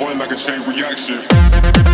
one like a chain reaction.